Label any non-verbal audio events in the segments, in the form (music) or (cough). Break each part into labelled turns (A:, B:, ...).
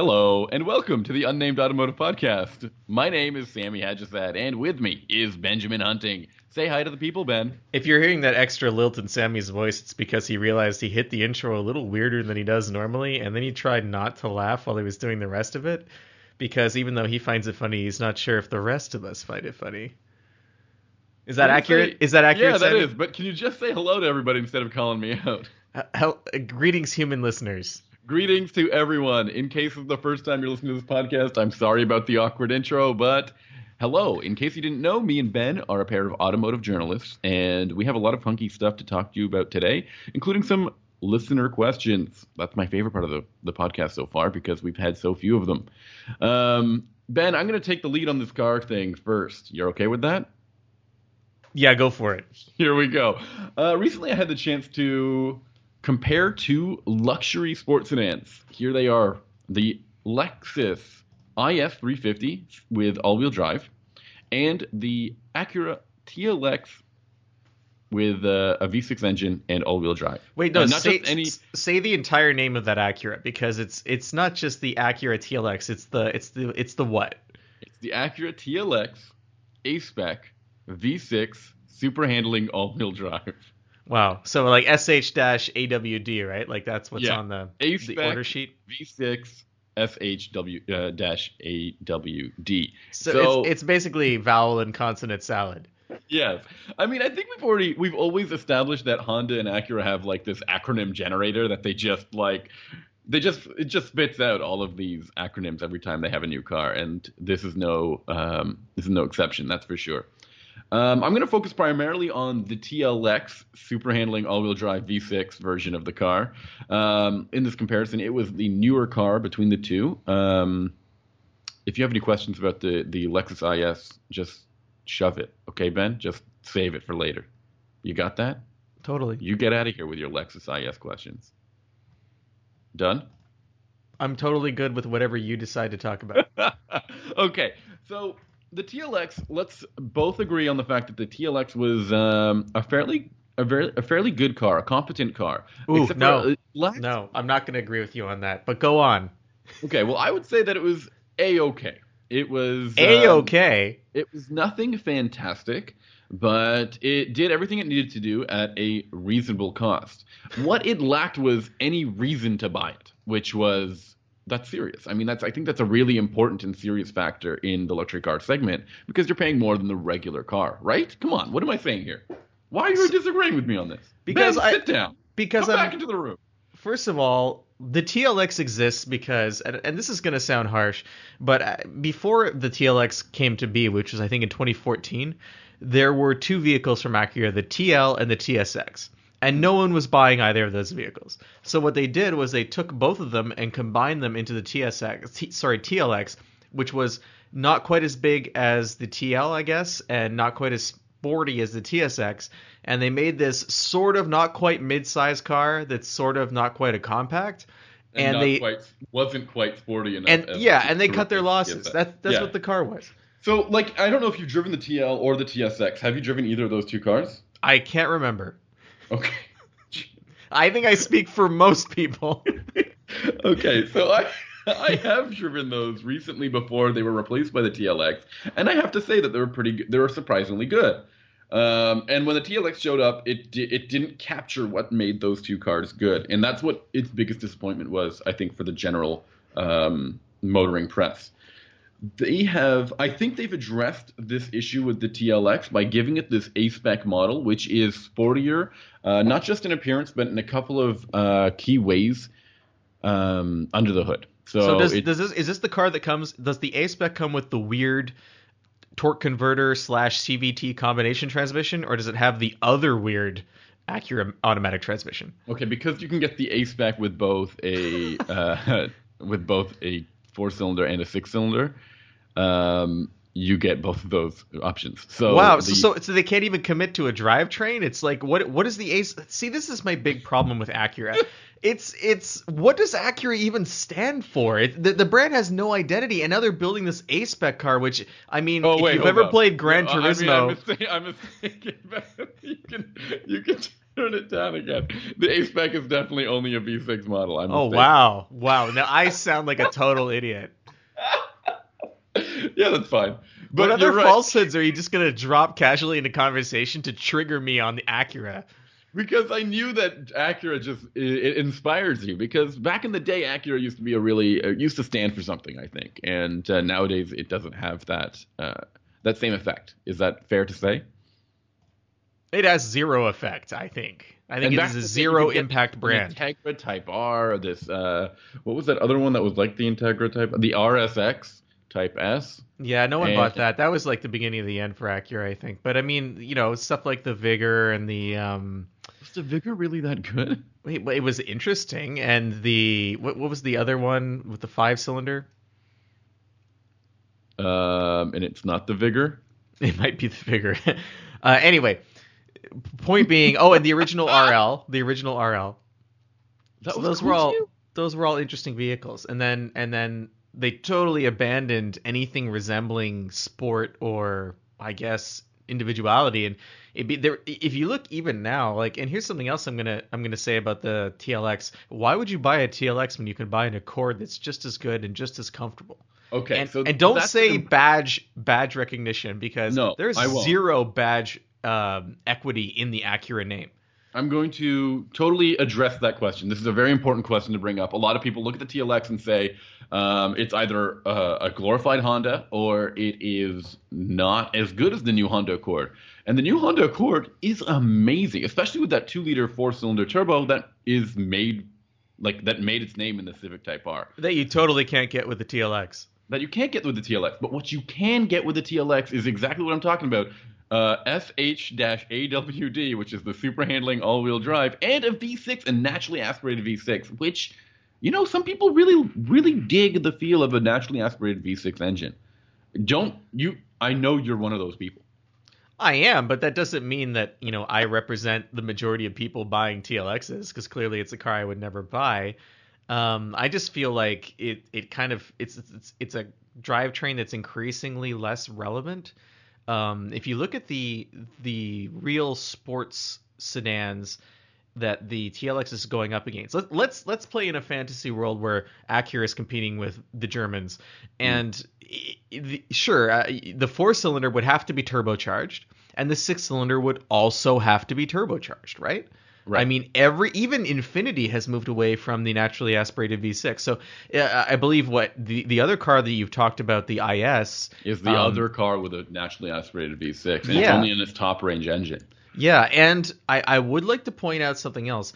A: Hello, and welcome to the Unnamed Automotive Podcast. My name is Sammy Haj-Assaad, and with me is Benjamin Hunting. Say hi to the people, Ben.
B: If you're hearing that extra lilt in Sammy's voice, it's because he realized he hit the intro a little weirder than he does normally, and then he tried not to laugh while he was doing the rest of it, because even though he finds it funny, he's not sure if the rest of us find it funny. Is that accurate?
A: say-
B: Is that accurate?
A: Yeah, that
B: Sammy?
A: is. But can you just say hello to everybody instead of calling me out?
B: Uh, uh, greetings, human listeners.
A: Greetings to everyone. In case it's the first time you're listening to this podcast, I'm sorry about the awkward intro, but hello. In case you didn't know, me and Ben are a pair of automotive journalists, and we have a lot of funky stuff to talk to you about today, including some listener questions. That's my favorite part of the, the podcast so far because we've had so few of them. Um, ben, I'm going to take the lead on this car thing first. You're okay with that?
B: Yeah, go for it.
A: Here we go. Uh, recently, I had the chance to compare to luxury sports sedans. Here they are the Lexus IS 350 with all wheel drive and the Acura TLX with uh, a V6 engine and all wheel drive.
B: Wait, no,
A: not
B: say,
A: just any.
B: say the entire name of that Acura because it's it's not just the Acura TLX. It's the it's the it's the what?
A: It's the Acura TLX A spec V6 super handling all wheel drive.
B: Wow. So like SH dash AWD, right? Like that's what's
A: Yeah.
B: on the, the order sheet.
A: V6 SHW uh, dash AWD.
B: So,
A: So-
B: it's, it's basically vowel and consonant salad.
A: Yes, I mean I think we've already we've always established that Honda and Acura have like this acronym generator that they just like they just it just spits out all of these acronyms every time they have a new car, and this is no um, this is no exception. That's for sure. Um, I'm going to focus primarily on the TLX super handling all-wheel drive V6 version of the car. Um, in this comparison, it was the newer car between the two. Um, if you have any questions about the the Lexus IS, just shove it, okay, Ben? Just save it for later. You got that?
B: Totally.
A: You get out of here with your Lexus IS questions. Done?
B: I'm totally good with whatever you decide to talk about. (laughs)
A: okay, so the TLX. Let's both agree on the fact that the TLX was um, a fairly a very a fairly good car, a competent car.
B: Ooh,
A: Except
B: no.
A: lacked-
B: no, I'm not going to agree with you on that. But go on.
A: Okay, well, I would say that it was a okay. It was
B: A
A: um,
B: okay.
A: It was nothing fantastic, but it did everything it needed to do at a reasonable cost. What it lacked was any reason to buy it, which was that's serious. I mean, that's I think that's a really important and serious factor in the luxury car segment because you're paying more than the regular car, right? Come on, what am I saying here? Why are you disagreeing with me on this?
B: Because
A: ben,
B: I-
A: sit down.
B: Because
A: Come
B: I'm
A: back into the room.
B: First of all, the TLX exists because, and, and this is going to sound harsh, but uh, before the TLX came to be, which was I think in 2014, there were two vehicles from Acura, the TL and the TSX. And no one was buying either of those vehicles. So what they did was they took both of them and combined them into the TSX, T, sorry, TLX, which was not quite as big as the TL, I guess, and not quite as sporty as the TSX. And they made this sort of not quite mid-sized car that's sort of not quite a compact. And,
A: not
B: they
A: quite, wasn't quite sporty enough.
B: and yeah, and they cut their losses.
A: TSX.
B: That, that's
A: Yeah.
B: what the car was.
A: So, like, I don't know if you've driven the TL or the TSX. Have you driven either of those two cars?
B: I can't remember.
A: Okay.
B: I think I speak for most people. (laughs)
A: okay, so I I have driven those recently before they were replaced by the TLX, and I have to say that they were pretty good. They were surprisingly good. Um, and when the TLX showed up, it di- it didn't capture what made those two cars good, and that's what its biggest disappointment was, I think, for the general um, motoring press. They have, I think, they've addressed this issue with the TLX by giving it this A spec model, which is sportier, uh, not just in appearance, but in a couple of uh, key ways um, under the hood. So,
B: So does,
A: it-
B: does this is this the car that comes? Does the A spec come with the weird torque converter slash CVT combination transmission, or does it have the other weird Acura automatic transmission?
A: okay because you can get the A spec with both a uh, (laughs) with both a four cylinder and a six cylinder. Um, you get both of those options. So
B: wow,
A: the-
B: so, so so they can't even commit to a drivetrain. It's like what what is the Ace? See, this is my big problem with Acura. (laughs) it's it's what does Acura even stand for? It, the, the brand has no identity, and now they're building this A spec car. Which I mean,
A: Oh
B: if
A: wait,
B: you've ever
A: on.
B: played Gran
A: No, I mean,
B: Turismo,
A: I'm, mistaken, I'm mistaken. (laughs) you can you can (laughs) Turn it down again. The A spec is definitely only a V6 model. I'm
B: Oh
A: mistaken.
B: wow, wow! Now I sound like a total idiot. (laughs)
A: yeah, that's fine. But
B: what other
A: right.
B: falsehoods are you just gonna drop casually into conversation to trigger me on the Acura?
A: Because I knew that Acura just it, it inspires you. Because back in the day, Acura used to be a really uh, used to stand for something, I think, and uh, nowadays it doesn't have that uh, that same effect. Is that fair to say?
B: It has zero effect. I think. I think
A: And
B: it
A: back
B: a
A: in the day,
B: zero
A: you could get
B: impact brand.
A: Integra Type R, this uh, what was that other one that was like the Integra Type, the RSX Type S.
B: Yeah, no one
A: And-
B: bought that. That was like the beginning of the end for Acura, I think. But I mean, you know, stuff like the Vigor and the um,
A: Was the Vigor really that good?
B: it, it was interesting, and the what, what was the other one with the five cylinder?
A: Um, and it's not the Vigor. (laughs)
B: It might be the Vigor. (laughs) uh, anyway, point being, oh, and the original RL, the original RL.
A: That
B: So those
A: cool
B: were all
A: to you?
B: those were all interesting vehicles, and then and then they totally abandoned anything resembling sport or I guess individuality. And it be there if you look even now, like and here's something else I'm gonna I'm gonna say about the TLX. Why would you buy a TLX when you can buy an Accord that's just as good and just as comfortable?
A: Okay,
B: and,
A: so
B: and don't say
A: the-
B: badge badge recognition because
A: No,
B: there's zero badge um, equity in the Acura name.
A: I'm going to totally address that question. This is a very important question to bring up. A lot of people look at the TLX and say um, it's either uh, a glorified Honda or it is not as good as the new Honda Accord. And the new Honda Accord is amazing, especially with that two-liter four-cylinder turbo that is made like that made its name in the Civic Type R.
B: That you totally can't get with the TLX.
A: that you can't get with the TLX. But what you can get with the TLX is exactly what I'm talking about. Uh, SH-AWD, which is the super handling all-wheel drive, and a V6, a naturally aspirated V6, which, you know, some people really, really dig the feel of a naturally aspirated V6 engine. Don't you? I know you're one of those people.
B: I am, but that doesn't mean that you know I represent the majority of people buying TLXs because clearly it's a car I would never buy. Um, I just feel like it it kind of it's it's it's a drivetrain that's increasingly less relevant. Um, if you look at the the real sports sedans that the TLX is going up against. Let, let's let's play in a fantasy world where Acura is competing with the Germans, and i- the, sure, uh, the four cylinder would have to be turbocharged, and the six cylinder would also have to be turbocharged, right?
A: Right.
B: I mean, every even Infiniti has moved away from the naturally aspirated V6. So uh, I believe what the the other car that you've talked about, the IS,
A: Is the
B: Um,
A: other car with a naturally aspirated V6, and it's only in its top range engine.
B: Yeah, and I, I would like to point out something else.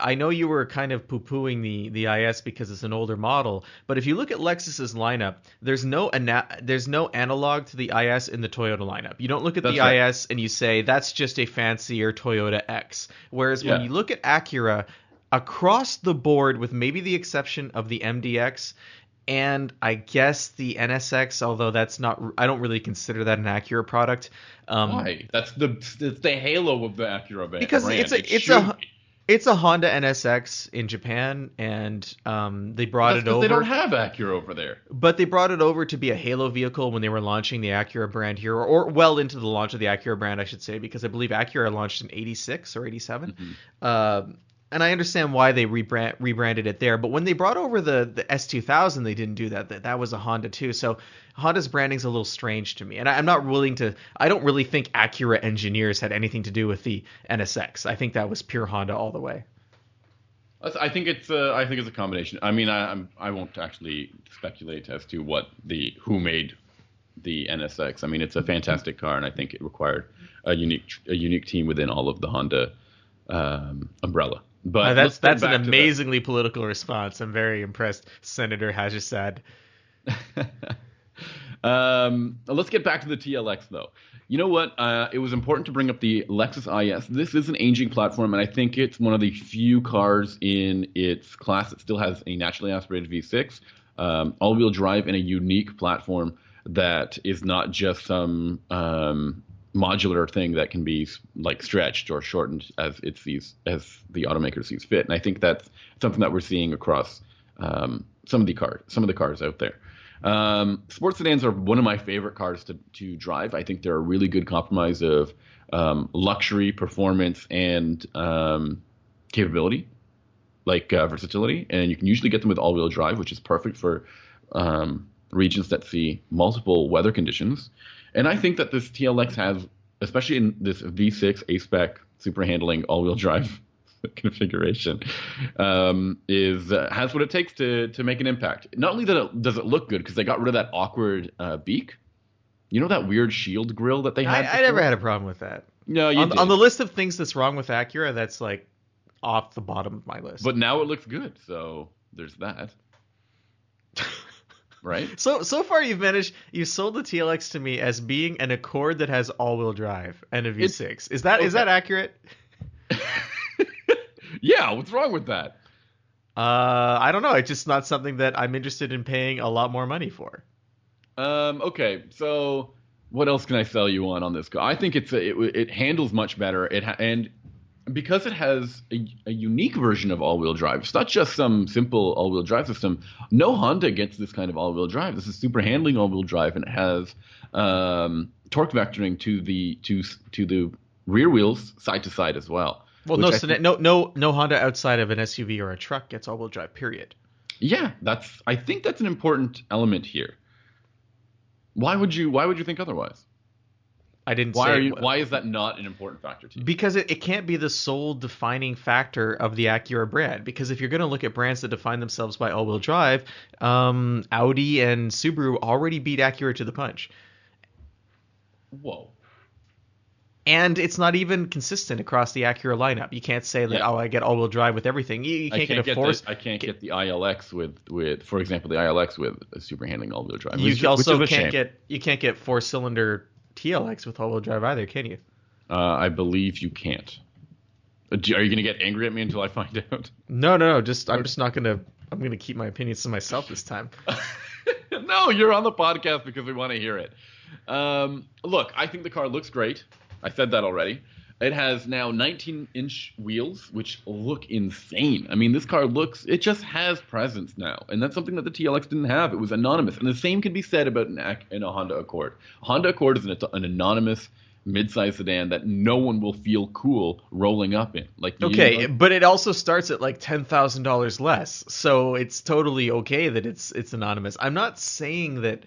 B: I know you were kind of poo-pooing the, the IS because it's an older model, but if you look at Lexus's lineup, there's no ana- there's no analog to the IS in the Toyota lineup. You don't look at
A: That's
B: the
A: right.
B: IS and you say that's just a fancier Toyota X. Whereas when you look at Acura, across the board, with maybe the exception of the MDX and I guess the NSX, although that's not, I don't really consider that an Acura product. Um,
A: Why? That's the it's the halo of the Acura ba-
B: Because it's a-
A: It
B: it's a-
A: be.
B: It's a Honda NSX in Japan, and um, they brought
A: That's
B: it over.
A: they don't have Acura over there.
B: but they brought it over to be a Halo vehicle when they were launching the Acura brand here, or well into the launch of the Acura brand, I should say, because I believe Acura launched in '86 or '87.
A: Mm-hmm.
B: Um and I understand why they rebrand, rebranded it there, but when they brought over the, the S2000, they didn't do that. that. That was a Honda too. So Honda's branding's a little strange to me, and I, I'm not willing to. I don't really think Acura engineers had anything to do with the NSX. I think that was pure Honda all the way.
A: I think it's uh, I think it's a combination. I mean, I, I'm I won't actually speculate as to what the who made the NSX. I mean, it's a fantastic car, and I think it required a unique a unique team within all of the Honda um, umbrella. But
B: Uh, that's that's an
A: back to the-
B: amazingly political response. I'm very impressed, Senator Haj-Assaad. (laughs)
A: um, let's get back to the TLX though. You know what? Uh, it was important to bring up the Lexus IS. This is an aging platform, and I think it's one of the few cars in its class that still has a naturally aspirated V6, um, all-wheel drive, and a unique platform that is not just some um, modular thing that can be like stretched or shortened as it sees as the automaker sees fit. And I think that's something that we're seeing across um, some of the cars, some of the cars out there. Um, sports sedans are one of my favorite cars to, to drive. I think they're a really good compromise of um, luxury, performance, and um, capability, like uh, versatility. And you can usually get them with all-wheel drive, which is perfect for um, regions that see multiple weather conditions. And I think that this TLX has, especially in this V6 A-Spec super handling all-wheel drive (laughs) configuration um, is uh, has what it takes to to make an impact. Not only that it, does it look good because they got rid of that awkward uh, beak. You know that weird shield grill that they had.
B: I, I never had a problem with that.
A: No, you
B: On,
A: did.
B: on the list of things that's wrong with Acura, that's like off the bottom of my list.
A: But now it looks good, so there's that. Right?
B: so so far you've managed you sold the TLX to me as being an Accord that has all-wheel drive and a V6. is that is
A: okay.
B: that accurate? (laughs)
A: yeah, what's wrong with that?
B: Uh, I don't know. It's just not something that I'm interested in paying a lot more money for.
A: Um, okay, so what else can I sell you on on this car? I think it's a, it, it handles much better. It ha- and because it has a, a unique version of all-wheel drive. It's not just some simple all-wheel drive system. No Honda gets this kind of all-wheel drive. This is super handling all-wheel drive, and it has um, torque vectoring to the to to the rear wheels side to side as well.
B: Well, no,
A: think-
B: no, no, no Honda outside of an SUV or a truck gets all-wheel drive. Period.
A: Yeah, that's. I think that's an important element here. Why would you? Why would you think otherwise?
B: I didn't
A: Why
B: say
A: are you? Why is that not an important factor to you?
B: Because it, it can't be the sole defining factor of the Acura brand. Because if you're going to look at brands that define themselves by all-wheel drive, um, Audi and Subaru already beat Acura to the punch,
A: Whoa.
B: and it's not even consistent across the Acura lineup. You can't say that
A: Yeah.
B: oh, I get all-wheel drive with everything. You, you can't,
A: I can't
B: get a
A: get
B: force.
A: the, I can't get the ILX with with for example the ILX with a super handling all-wheel drive.
B: You
A: which,
B: also
A: which
B: can't get you can't get four-cylinder TLX with all-wheel drive either, can you?
A: Uh, I believe you can't. Uh, Are you going to get angry at me until I find out?
B: No, no, no. Just I'm just not gonna. I'm gonna keep my opinions to myself this time. (laughs)
A: no, you're on the podcast because we want to hear it. Um, look, I think the car looks great. I said that already. It has now 19 inch wheels, which look insane. I mean, this car looks, it just has presence now. And that's something that the TLX didn't have. It was anonymous. And the same can be said about an, Ac- in a Honda Accord. Honda Accord is an, an anonymous mid-size sedan that no one will feel cool rolling up in. Like you-
B: Okay, but it also starts at like ten thousand dollars less, so it's totally okay that it's it's anonymous. I'm not saying that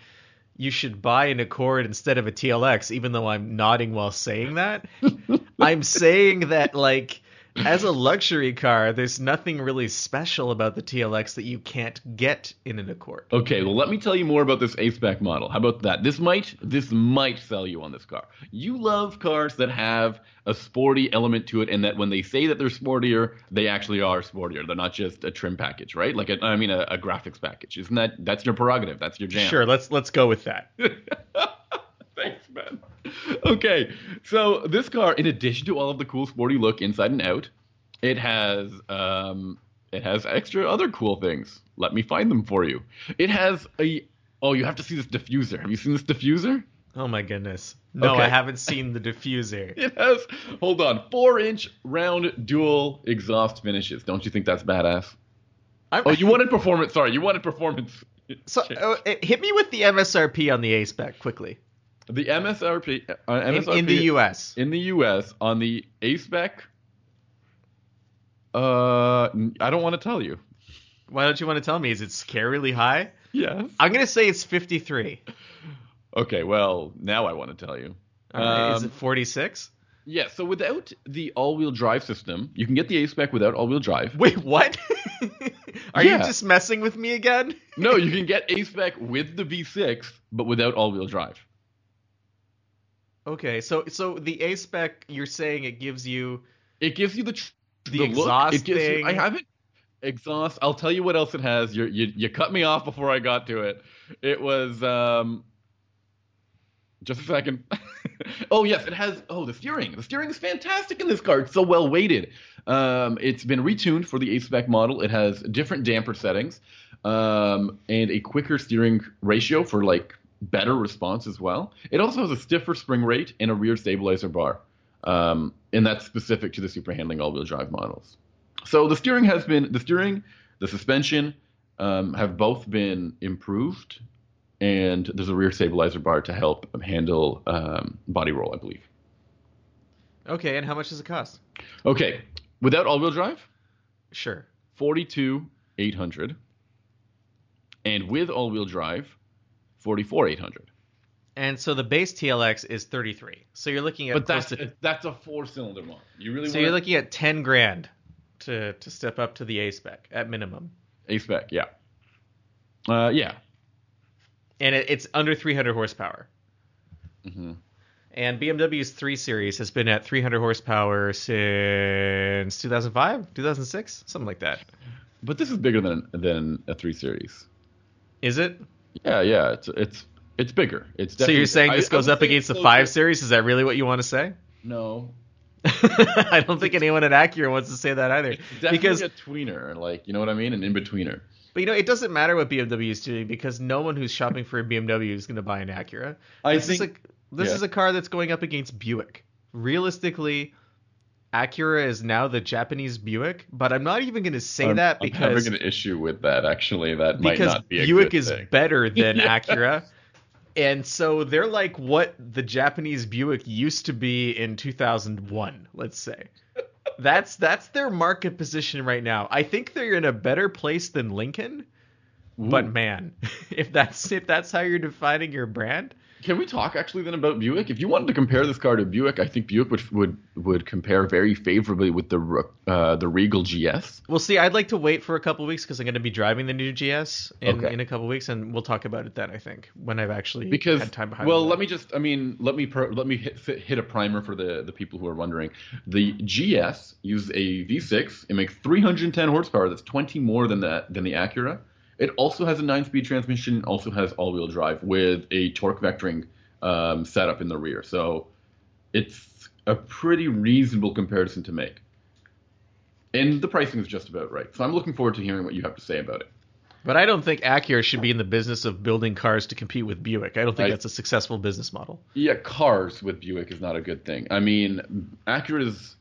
B: you should buy an Accord instead of a TLX, even though I'm nodding while saying that. (laughs) I'm saying that like as a luxury car, there's nothing really special about the TLX that you can't get in an Accord.
A: Okay, well, let me tell you more about this A-Spec model. How about that? This might this might sell you on this car. You love cars that have a sporty element to it, and that when they say that they're sportier, they actually are sportier. They're not just a trim package, right? Like, a, I mean, a, a graphics package. Isn't that that's your prerogative? That's your jam.
B: Sure, let's let's go with that. (laughs)
A: Thanks, man. Okay, so this car, in addition to all of the cool sporty look inside and out, it has um, it has extra other cool things. Let me find them for you. It has a oh, you have to see this diffuser. Have you seen this diffuser?
B: Oh my goodness. No,
A: Okay.
B: I haven't seen the diffuser. (laughs)
A: It has hold on, four inch round dual exhaust finishes. Don't you think that's badass?
B: I'm,
A: Oh, you wanted performance. Sorry, you wanted performance.
B: So uh, hit me with the MSRP on the A spec quickly.
A: The MSRP, uh,
B: In,
A: MSRP
B: in the US.
A: in the U.S. on the A spec. Uh, I don't want to tell you.
B: Why don't you want to tell me? Is it scarily high?
A: Yes.
B: I'm gonna say it's 53.
A: Okay. Well, now I want to tell you.
B: Right, is
A: Um,
B: it 46?
A: Yeah. So without the all-wheel drive system, you can get the A spec without all-wheel drive.
B: Wait, what? (laughs) Are you just messing with me again?
A: No, you (laughs) can get A spec with the V6, but without all-wheel drive.
B: Okay, so so the A spec, you're saying it gives you
A: It gives you the tr-
B: The
A: look.
B: exhaust
A: It gives you- I haven't exhaust. I'll tell you what else it has. You you you cut me off before I got to it. It was um. Just a second. (laughs) oh yes, it has. Oh, the steering. The steering is fantastic in this car. It's so well weighted. Um, it's been retuned for the A spec model. It has different damper settings, um, and a quicker steering ratio for like better response as well. It also has a stiffer spring rate and a rear stabilizer bar, um, and that's specific to the super handling all-wheel drive models. So the steering has been the steering, the suspension um, have both been improved and there's a rear stabilizer bar to help handle um, body roll, I believe.
B: Okay, and how much does it cost?
A: Okay, without all-wheel drive,
B: Sure.
A: forty-two eight hundred, and with all-wheel drive, forty-four eight hundred.
B: And so the base TLX is 33. So you're looking at
A: But that's
B: to,
A: that's a four-cylinder one. You really
B: so
A: want
B: you're looking at 10 grand to to step up to the A spec at minimum.
A: a spec, yeah, uh, yeah.
B: And it, it's under 300 horsepower.
A: hmm
B: And BMW's 3 Series has been at 300 horsepower since 2005, 2006, something like that.
A: But this is bigger than than a three series.
B: Is it?
A: Yeah, yeah. It's it's it's bigger. It's
B: So you're saying this
A: I
B: goes
A: would
B: up against the 5
A: closer-
B: Series? Is that really what you want to say?
A: No, (laughs)
B: I don't think anyone at Acura wants to say that either.
A: definitely
B: Because
A: a tweener. Like you know what I mean, an in betweener.
B: But you know, it doesn't matter what BMW is doing because no one who's shopping for a BMW is going to buy an Acura.
A: I
B: this
A: think-
B: is a, this
A: yeah.
B: is a car that's going up against Buick. Realistically, Acura is now the Japanese Buick, but I'm not even going to say
A: I'm,
B: that because I'm
A: having an issue with that. Actually, that might not be a
B: Buick is
A: thing.
B: better than
A: Yeah. (laughs) (laughs)
B: Acura. And so they're like what the Japanese Buick used to be in 2001, let's say. That's that's their market position right now. I think they're in a better place than Lincoln. But man, (laughs) if that's if that's how you're defining your brand,
A: Can we talk actually then about Buick? If you wanted to compare this car to Buick, I think Buick would would, would compare very favorably with the uh, the Regal GS.
B: we'll see. I'd like to wait for a couple weeks because I'm going to be driving the new GS in,
A: Okay.
B: in a couple weeks, and we'll talk about it then. I think when I've actually
A: because
B: had time behind.
A: well
B: the
A: let me just i mean let me pro, let me hit, hit a primer for the the people who are wondering the gs uses a v6 it makes 310 horsepower that's 20 more than that than the acura it also has a 9-speed transmission also has all-wheel drive with a torque vectoring um, setup in the rear so it's a pretty reasonable comparison to make and the pricing is just about right so i'm looking forward to hearing what you have to say about it
B: But I don't think Acura should be in the business of building cars to compete with Buick. I don't think
A: I-
B: that's a successful business model.
A: Yeah, cars with Buick is not a good thing. I mean, Acura's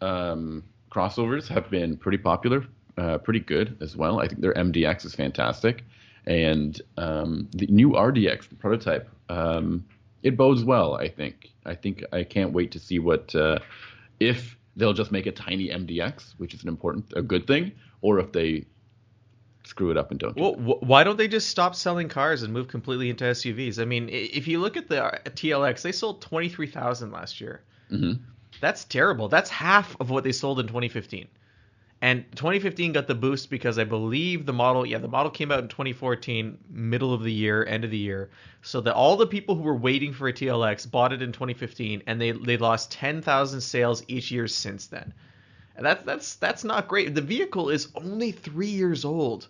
A: um, crossovers have been pretty popular, uh, pretty good as well. I think their MDX is fantastic, and um, the new RDX, the prototype, um, it bodes well. I think. I think I can't wait to see what uh, if they'll just make a tiny MDX, which is an important, a good thing, or if they screw it up and don't. do
B: Well,
A: that.
B: why don't they just stop selling cars and move completely into SUVs? I mean, if you look at the uh, TLX, they sold 23,000 last year.
A: Mhm.
B: That's terrible. That's half of what they sold in 2015. And 2015 got the boost because I believe the model, yeah, the model came out in 2014, middle of the year, end of the year, so that all the people who were waiting for a TLX bought it in 2015, and they they lost 10,000 sales each year since then. And that's that's that's not great. The vehicle is only three years old,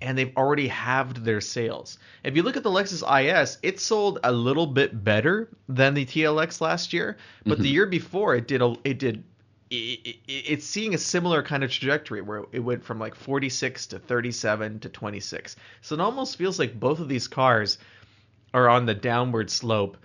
B: and they've already halved their sales. If you look at the Lexus IS, it sold a little bit better than the TLX last year, but the mm-hmm. year before it did a, it did it's seeing a similar kind of trajectory where it went from like 46 to 37 to 26. So it almost feels like both of these cars are on the downward slope,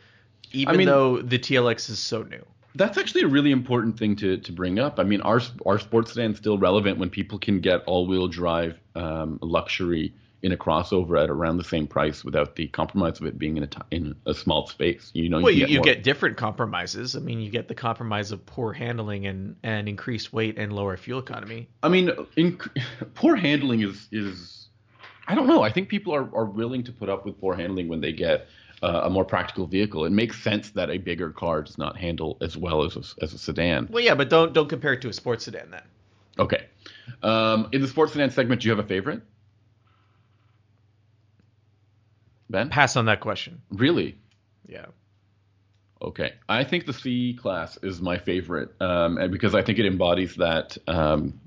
B: even
A: mean-
B: though the TLX is so new.
A: That's actually a really important thing to, to bring up. I mean, our our sports sedan is still relevant when people can get all-wheel drive um, luxury in a crossover at around the same price without the compromise of it being in a, t- in a small space. You know,
B: Well, you, you get different compromises. I mean, you get the compromise of poor handling and, and increased weight and lower fuel economy.
A: I mean, in, poor handling is is I don't know. I think people are, are willing to put up with poor handling when they get uh, a more practical vehicle. It makes sense that a bigger car does not handle as well as a, as a sedan.
B: Well, yeah, but don't don't compare it to a sports sedan then.
A: Okay. Um, in the sports sedan segment, do you have a favorite? Ben?
B: Pass on that question.
A: Really?
B: Yeah.
A: Okay. I think the C class is my favorite, um, because I think it embodies that um,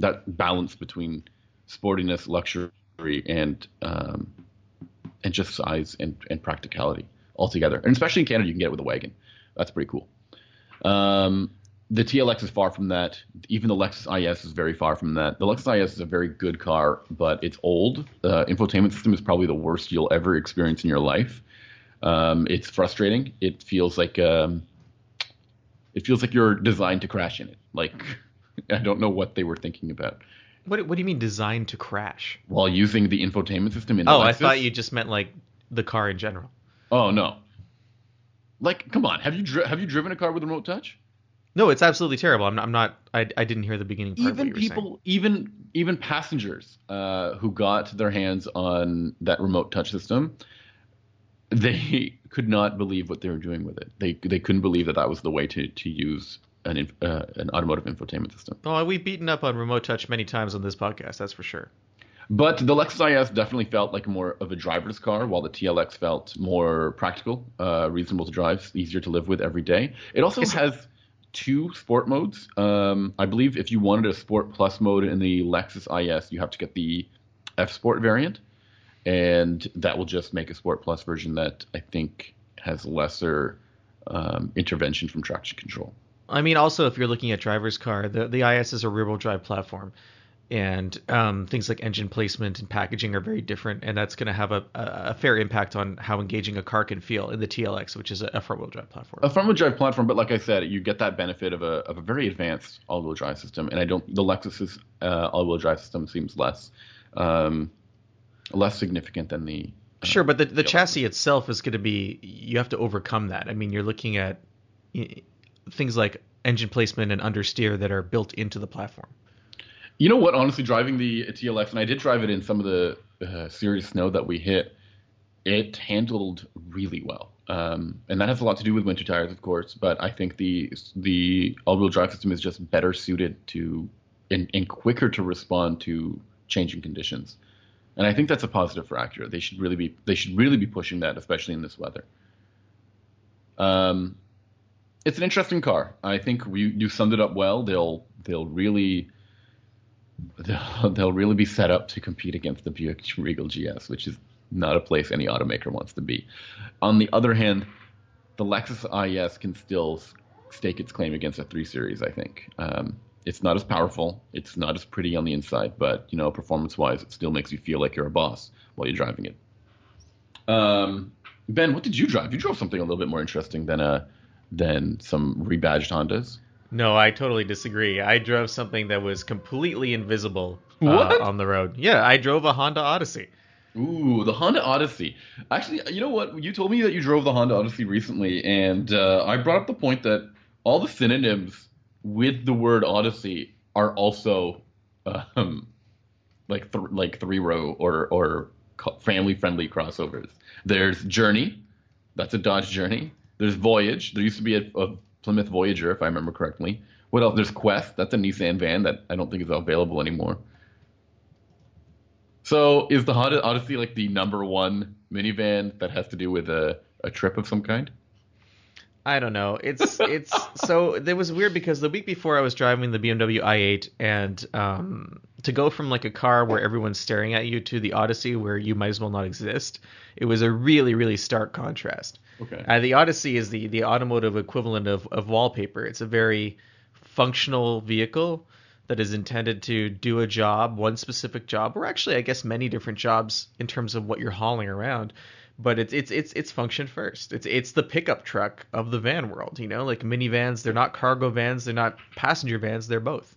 A: that balance between sportiness, luxury, and um, and just size and, and practicality altogether. And especially in Canada, you can get it with a wagon. That's pretty cool. Um, the TLX is far from that. Even the Lexus IS is very far from that. The Lexus IS is a very good car, but it's old. The infotainment system is probably the worst you'll ever experience in your life. Um, it's frustrating. It feels like um, it feels like you're designed to crash in it. Like (laughs) I don't know what they were thinking about
B: What what do you mean designed to crash?
A: while using the infotainment system in the
B: Oh, I thought you just meant like the car in general.
A: Oh no. Like, come on. Have you dri- have you driven a car with remote touch?
B: No, it's absolutely terrible. I'm not. I'm not I, I didn't hear the beginning part. of what
A: even people,
B: saying.
A: even even passengers uh, who got their hands on that remote touch system, they (laughs) could not believe what they were doing with it. They they couldn't believe that that was the way to to use an uh, an automotive infotainment system.
B: Oh, we've beaten up on remote touch many times on this podcast. That's for sure.
A: But the Lexus IS definitely felt like more of a driver's car, while the TLX felt more practical, uh, reasonable to drive, easier to live with every day. It also
B: Is-
A: has two sport modes. Um, I believe if you wanted a Sport Plus mode in the Lexus IS, you have to get the F Sport variant, and that will just make a Sport Plus version that I think has lesser um, intervention from traction control.
B: I mean, also if you're looking at driver's car, the the IS is a rear-wheel drive platform, and um, things like engine placement and packaging are very different, and that's going to have a, a, fair impact on how engaging a car can feel in the TLX, which is a, a front-wheel drive platform.
A: a front-wheel drive platform, but like I said, you get that benefit of a of a very advanced all-wheel drive system, and I don't the Lexus's uh, all-wheel drive system seems less um, less significant than the
B: Sure, but the, the
A: TLX.
B: chassis itself is going to be you have to overcome that. I mean, you're looking at things like engine placement and understeer that are built into the platform.
A: You know what? Honestly, driving the TLX, and I did drive it in some of the uh, serious snow that we hit, it handled really well. Um, and that has a lot to do with winter tires, of course. But I think the the all-wheel drive system is just better suited to and, and quicker to respond to changing conditions. And I think that's a positive for Acura. They should really be they should really be pushing that, especially in this weather. Um, it's an interesting car. I think you you summed it up well. They'll they'll really they'll, they'll really be set up to compete against the Buick Regal GS, which is not a place any automaker wants to be. On the other hand, the Lexus IS can still stake its claim against a 3 Series. I think um, it's not as powerful, it's not as pretty on the inside, but you know, performance-wise, it still makes you feel like you're a boss while you're driving it. Um, ben, what did you drive? You drove something a little bit more interesting than a than some rebadged Hondas.
B: No, I totally disagree. I drove something that was completely invisible uh, on the road. Yeah, I drove a Honda Odyssey.
A: Ooh, the Honda Odyssey. Actually, you know what? You told me that you drove the Honda Odyssey recently, and uh, I brought up the point that all the synonyms with the word Odyssey are also um, like th- like three row or or family friendly crossovers. There's Journey, that's a Dodge Journey. There's Voyage. There used to be a, a Plymouth Voyager, if I remember correctly. What else? There's Quest. That's a Nissan van that I don't think is available anymore. So is the Honda Odyssey like the number one minivan that has to do with a, a trip of some kind?
B: I don't know. It's (laughs) it's so it was weird because the week before I was driving the BMW i8 and um, to go from like a car where everyone's staring at you to the Odyssey where you might as well not exist. It was a really really stark contrast.
A: Okay.
B: Uh, the Odyssey is the the automotive equivalent of of wallpaper. It's a very functional vehicle that is intended to do a job, one specific job, or actually I guess many different jobs in terms of what you're hauling around but it's it's it's it's function first. It's it's the pickup truck of the van world. You know, like minivans. They're not cargo vans. They're not passenger vans. They're both.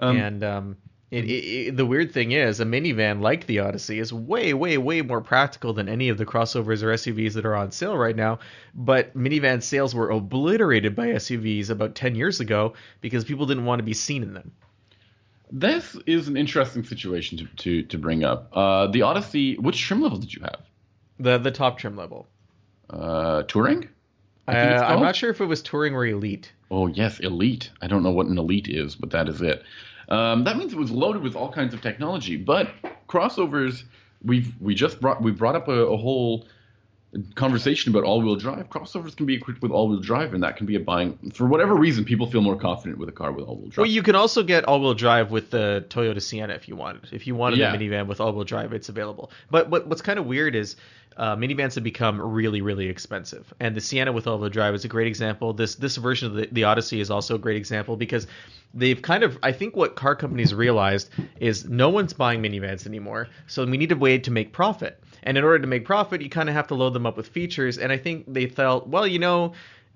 A: Um,
B: and um, it, it, it, the weird thing is, a minivan like the Odyssey is way way way more practical than any of the crossovers or SUVs that are on sale right now. But minivan sales were obliterated by SUVs about ten years ago because people didn't want to be seen in them.
A: This is an interesting situation to, to, to bring up. Uh, the Odyssey, which trim level did you have?
B: The the top trim level.
A: Uh, touring?
B: Uh,
A: I think it's
B: I'm not sure if it was touring or elite.
A: Oh yes, elite. I don't know what an elite is, but that is it. Um, that means it was loaded with all kinds of technology. But crossovers, we've we just brought we brought up a, a whole conversation about all-wheel drive. Crossovers can be equipped with all-wheel drive, and that can be a buying for whatever reason. People feel more confident with a car with all-wheel drive.
B: Well, you can also get all-wheel drive with the Toyota Sienna if you wanted. If you wanted
A: Yeah.
B: a minivan with all-wheel drive, it's available. But what, what's kind of weird is uh, minivans have become really, really expensive, and the Sienna with all-wheel drive is a great example. This this version of the, the Odyssey is also a great example because they've kind of I think what car companies realized is no one's buying minivans anymore, so we need a way to make profit. And in order to make profit, you kind of have to load them up with features. And I think they felt, well, you know,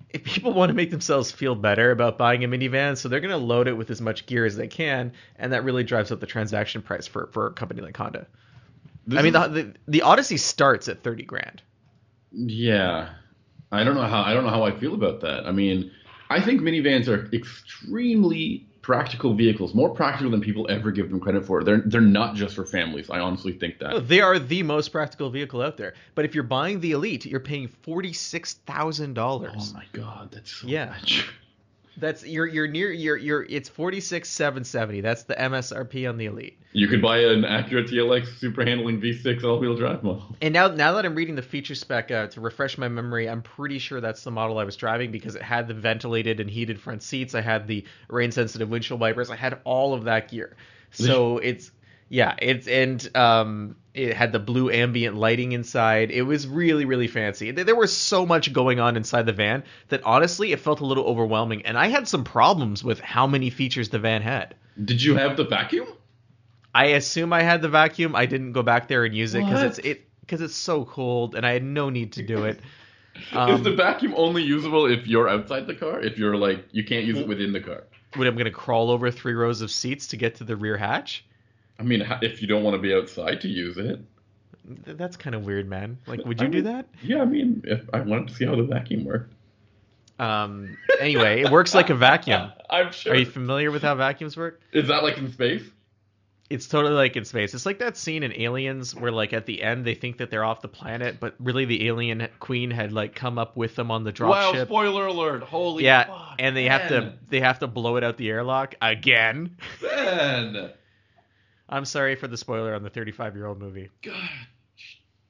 B: if people (laughs) want to make themselves feel better about buying a minivan, so they're going to load it with as much gear as they can, and that really drives up the transaction price for, for a company like Honda.
A: This
B: I mean,
A: is-
B: the, the the Odyssey starts at thirty grand.
A: Yeah, I don't know how I don't know how I feel about that. I mean, I think minivans are extremely practical vehicles, more practical than people ever give them credit for. They're they're not just for families. I honestly think that.
B: No, They are the most practical vehicle out there. But if you're buying the Elite, you're paying $46,000.
A: Oh my god, that's so
B: Yeah.
A: much.
B: That's you're you're near you're you're it's forty six seven seventy. That's the MSRP on the Elite.
A: You could buy an Acura TLX super handling V6 all-wheel drive model.
B: And now, now that I'm reading the feature spec uh, to refresh my memory, I'm pretty sure that's the model I was driving because it had the ventilated and heated front seats. I had the rain-sensitive windshield wipers. I had all of that gear. So it's yeah, it's and um, it had the blue ambient lighting inside. It was really really fancy. There was so much going on inside the van that honestly it felt a little overwhelming. And I had some problems with how many features the van had.
A: Did you have the vacuum?
B: I assume I had the vacuum. I didn't go back there and use it because it's it because it's so cold and I had no need to do it. (laughs)
A: Is
B: Um,
A: the vacuum only usable if you're outside the car? If you're like you can't use it within the car?
B: What I'm gonna crawl over three rows of seats to get to the rear hatch?
A: I mean, if you don't want to be outside to use it.
B: That's kind of weird, man. Like, would
A: I
B: you do
A: would-
B: that?
A: Yeah, I mean, if I wanted to see how the vacuum worked.
B: Um. Anyway, it works like a vacuum. (laughs)
A: I'm sure.
B: Are you familiar with how vacuums work?
A: Is that like in space?
B: It's totally like in space. It's like that scene in Aliens where, like, at the end they think that they're off the planet, but really the alien queen had like come up with them on the drop
A: wow!
B: ship.
A: Spoiler alert! Holy
B: yeah,
A: fuck,
B: and they have to they have to blow it out the airlock again.
A: Ben, (laughs)
B: I'm sorry for the spoiler on the 35 year old movie.
A: God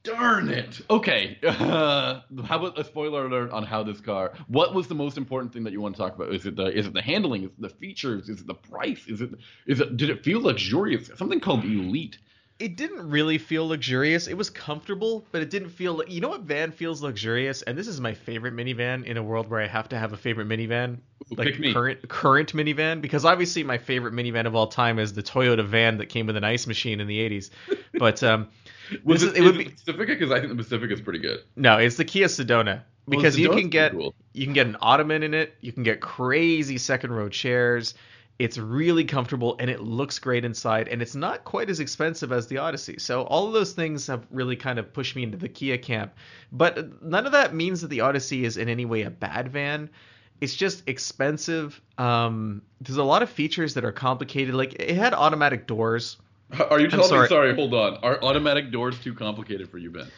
A: darn it! Okay, uh, (laughs) how about a spoiler alert on how this car? What was the most important thing that you want to talk about? Is it the is it the handling? Is it the features? Is it the price? Is it is it did it feel luxurious? Something called Elite.
B: It didn't really feel luxurious. It was comfortable, but it didn't feel. You know what van feels luxurious? And this is my favorite minivan in a world where I have to have a favorite minivan, like
A: Pick me.
B: current current minivan, because obviously my favorite minivan of all time is the Toyota van that came with an ice machine in the 80s. (laughs) But um,
A: Was
B: this
A: it,
B: it would be
A: Pacifica? Because I think the Pacifica is pretty good.
B: no, it's the Kia Sedona because you can get
A: cool.
B: you can get an ottoman in it. You can get crazy second row chairs. It's really comfortable and it looks great inside, and it's not quite as expensive as the Odyssey. So all of those things have really kind of pushed me into the Kia camp. But none of that means that the Odyssey is in any way a bad van. It's just expensive. Um, there's a lot of features that are complicated. Like it had automatic doors.
A: Are you telling
B: sorry.
A: me? Sorry, hold on. Are automatic doors too complicated for you, Ben?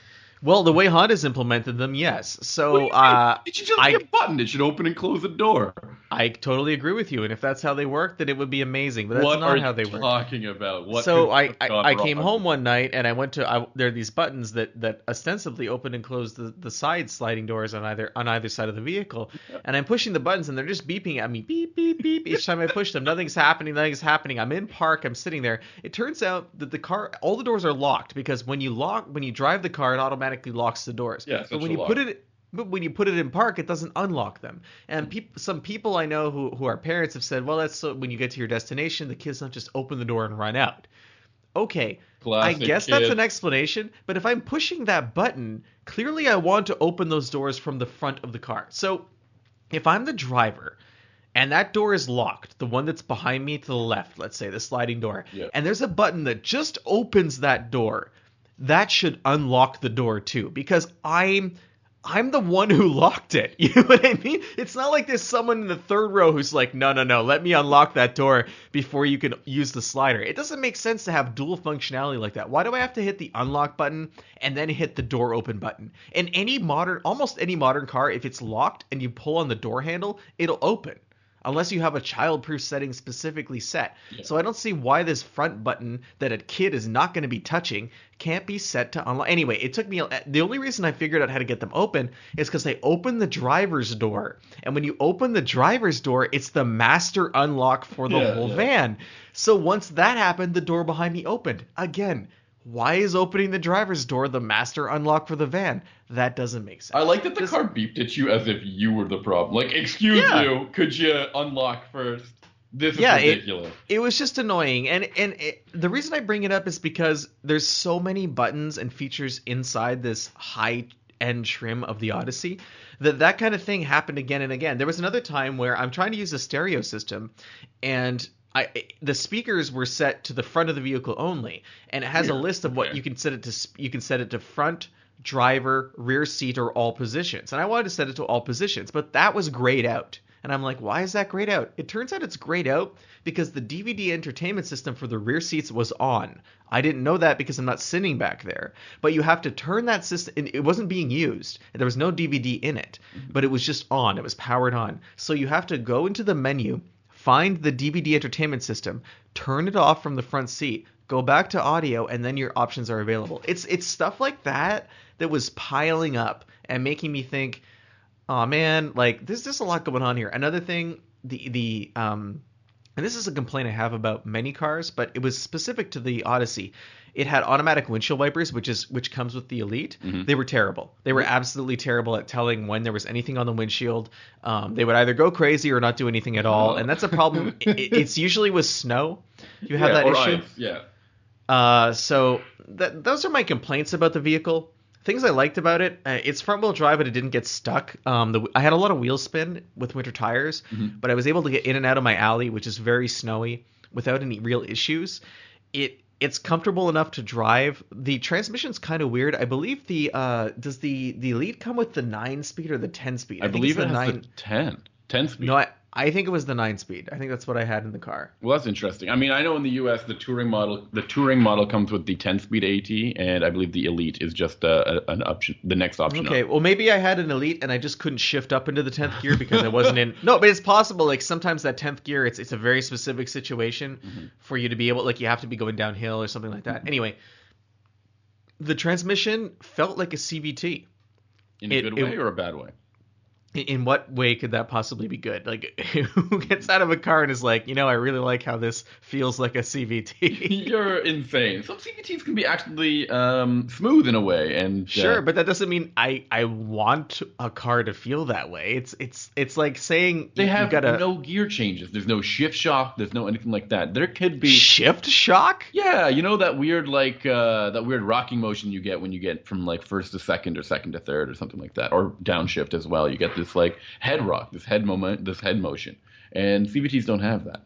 B: Well, the way Honda's implemented them, yes. So uh,
A: it should just
B: I-
A: be a button. It should open and close a door.
B: I totally agree with you, and if that's how they work, then it would be amazing. But that's
A: what
B: not how they work.
A: What are you
B: work.
A: talking about? What
B: so I, I, I came home one night and I went to I, there are these buttons that, that ostensibly open and close the, the side sliding doors on either on either side of the vehicle, and I'm pushing the buttons and they're just beeping at me beep beep beep each time I push them. Nothing's happening. Nothing's happening. I'm in park. I'm sitting there. It turns out that the car all the doors are locked because when you lock when you drive the car it automatically locks the doors.
A: Yeah,
B: but when you
A: lock.
B: put it but when you put it in park, it doesn't unlock them. And mm. peop- some people I know who, who are parents have said, well, that's so when you get to your destination, the kids don't just open the door and run out. Okay,
A: Classic
B: I guess that's an explanation, but if I'm pushing that button, clearly I want to open those doors from the front of the car. So if I'm the driver and that door is locked, the one that's behind me to the left, let's say the sliding door,
A: Yeah.
B: and there's a button that just opens that door, that should unlock the door too because I'm I'm the one who locked it. (laughs) You know what I mean? It's not like there's someone in the third row who's like, no, no, no, let me unlock that door before you can use the slider. It doesn't make sense to have dual functionality like that. Why do I have to hit the unlock button and then hit the door open button? In any modern, almost any modern car, if it's locked and you pull on the door handle, it'll open. Unless you have a child-proof setting specifically set. So I don't see why this front button that a kid is not going to be touching can't be set to unlock. Anyway, it took me. Uh, the only reason I figured out how to get them open is because they open the driver's door, and when you open the driver's door, it's the master unlock for the
A: Yeah,
B: whole
A: yeah.
B: van. So once that happened, the door behind me opened again. Why is opening the driver's door the master unlock for the van? That doesn't make sense.
A: I like that the
B: Just-
A: car beeped at you as if you were the problem. Like, excuse
B: Yeah.
A: you, could you unlock first? This is
B: Yeah, it-
A: ridiculous.
B: it was just annoying and and it, the reason i bring it up is because there's so many buttons and features inside this high end trim of the odyssey that that kind of thing happened again and again there was another time where i'm trying to use a stereo system and I the speakers were set to the front of the vehicle only, and it has a list of what
A: Okay.
B: you can set it to. You can set it to front, driver, rear seat, or all positions. And I wanted to set it to all positions, but that was grayed out. And I'm like, why is that grayed out? It turns out it's grayed out because the DVD entertainment system for the rear seats was on. I didn't know that because I'm not sitting back there. But you have to turn that system. It wasn't being used. There was no DVD in it, but it was just on. It was powered on. So you have to go into the menu, find the DVD entertainment system, turn it off from the front seat, go back to audio, and then your options are available. It's it's stuff like that that was piling up and making me think, oh man, like there's just a lot going on here. Another thing, the the um, and this is a complaint I have about many cars, but it was specific to the Odyssey. It had automatic windshield wipers, which is which comes with the Elite. They were terrible. They were absolutely terrible at telling when there was anything on the windshield. Um, they would either go crazy or not do anything at all, and that's a problem. (laughs) it, it's usually with snow. You have
A: yeah,
B: that issue.
A: ice, Yeah.
B: Uh, so that, those are my complaints about the vehicle. Things I liked about it, uh, it's front wheel drive, but it didn't get stuck. Um, the, I had a lot of wheel spin with winter tires, but I was able to get in and out of my alley, which is very snowy, without any real issues. It it's comfortable enough to drive. The transmission's kind of weird. I believe the uh, does the the Elite come with the nine speed or the ten speed?
A: I,
B: think
A: believe
B: it's
A: it
B: the
A: has
B: nine.
A: the 10. 10 speed.
B: No, I, I think it was the nine speed. I think that's what I had in the car.
A: Well, that's interesting. I mean, I know in the U.S. the touring model, the touring model comes with the 10-speed AT, and I believe the Elite is just uh, a, an option, the next option.
B: Okay,
A: up.
B: well maybe I had an elite and I just couldn't shift up into the tenth gear because I wasn't in. (laughs) No, but it's possible. Like sometimes that tenth gear, it's it's a very specific situation
A: Mm-hmm.
B: for you to be able, like you have to be going downhill or something like that. Anyway, the transmission felt like a CVT.
A: in a
B: it-
A: good
B: it-
A: way or a bad way?
B: In- what way could that possibly be good? Like, (laughs) who gets out of a car and is like, you know, I really like how this feels like a CVT. (laughs)
A: You're insane. Some CVTs can be actually um, smooth in a way, and uh,
B: Sure, but that doesn't mean I I want a car to feel that way. It's it's it's like saying
A: they
B: you
A: have
B: gotta
A: no gear changes. There's no shift shock. There's no anything like that. There could be.
B: shift shock.
A: Yeah, you know that weird like uh, that weird rocking motion you get when you get from like first to second or second to third or something like that, or downshift as well. You get this like head rock, this head moment, this head motion, and CVTs don't have that.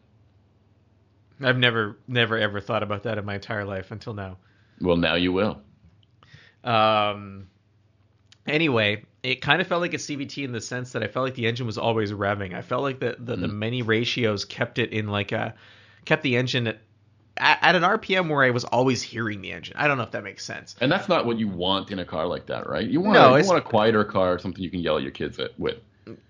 B: I've never never ever thought about that in my entire life until now.
A: Well, now you will.
B: Um. Anyway, it kind of felt like a CVT in the sense that I felt like the engine was always revving. I felt like the the, the many ratios kept it in like a kept the engine at, at an RPM where I was always hearing the engine. I don't know if that makes sense.
A: And that's not what you want in a car like that, right? You want,
B: No,
A: a, you want a quieter car, something you can yell at your kids at, with.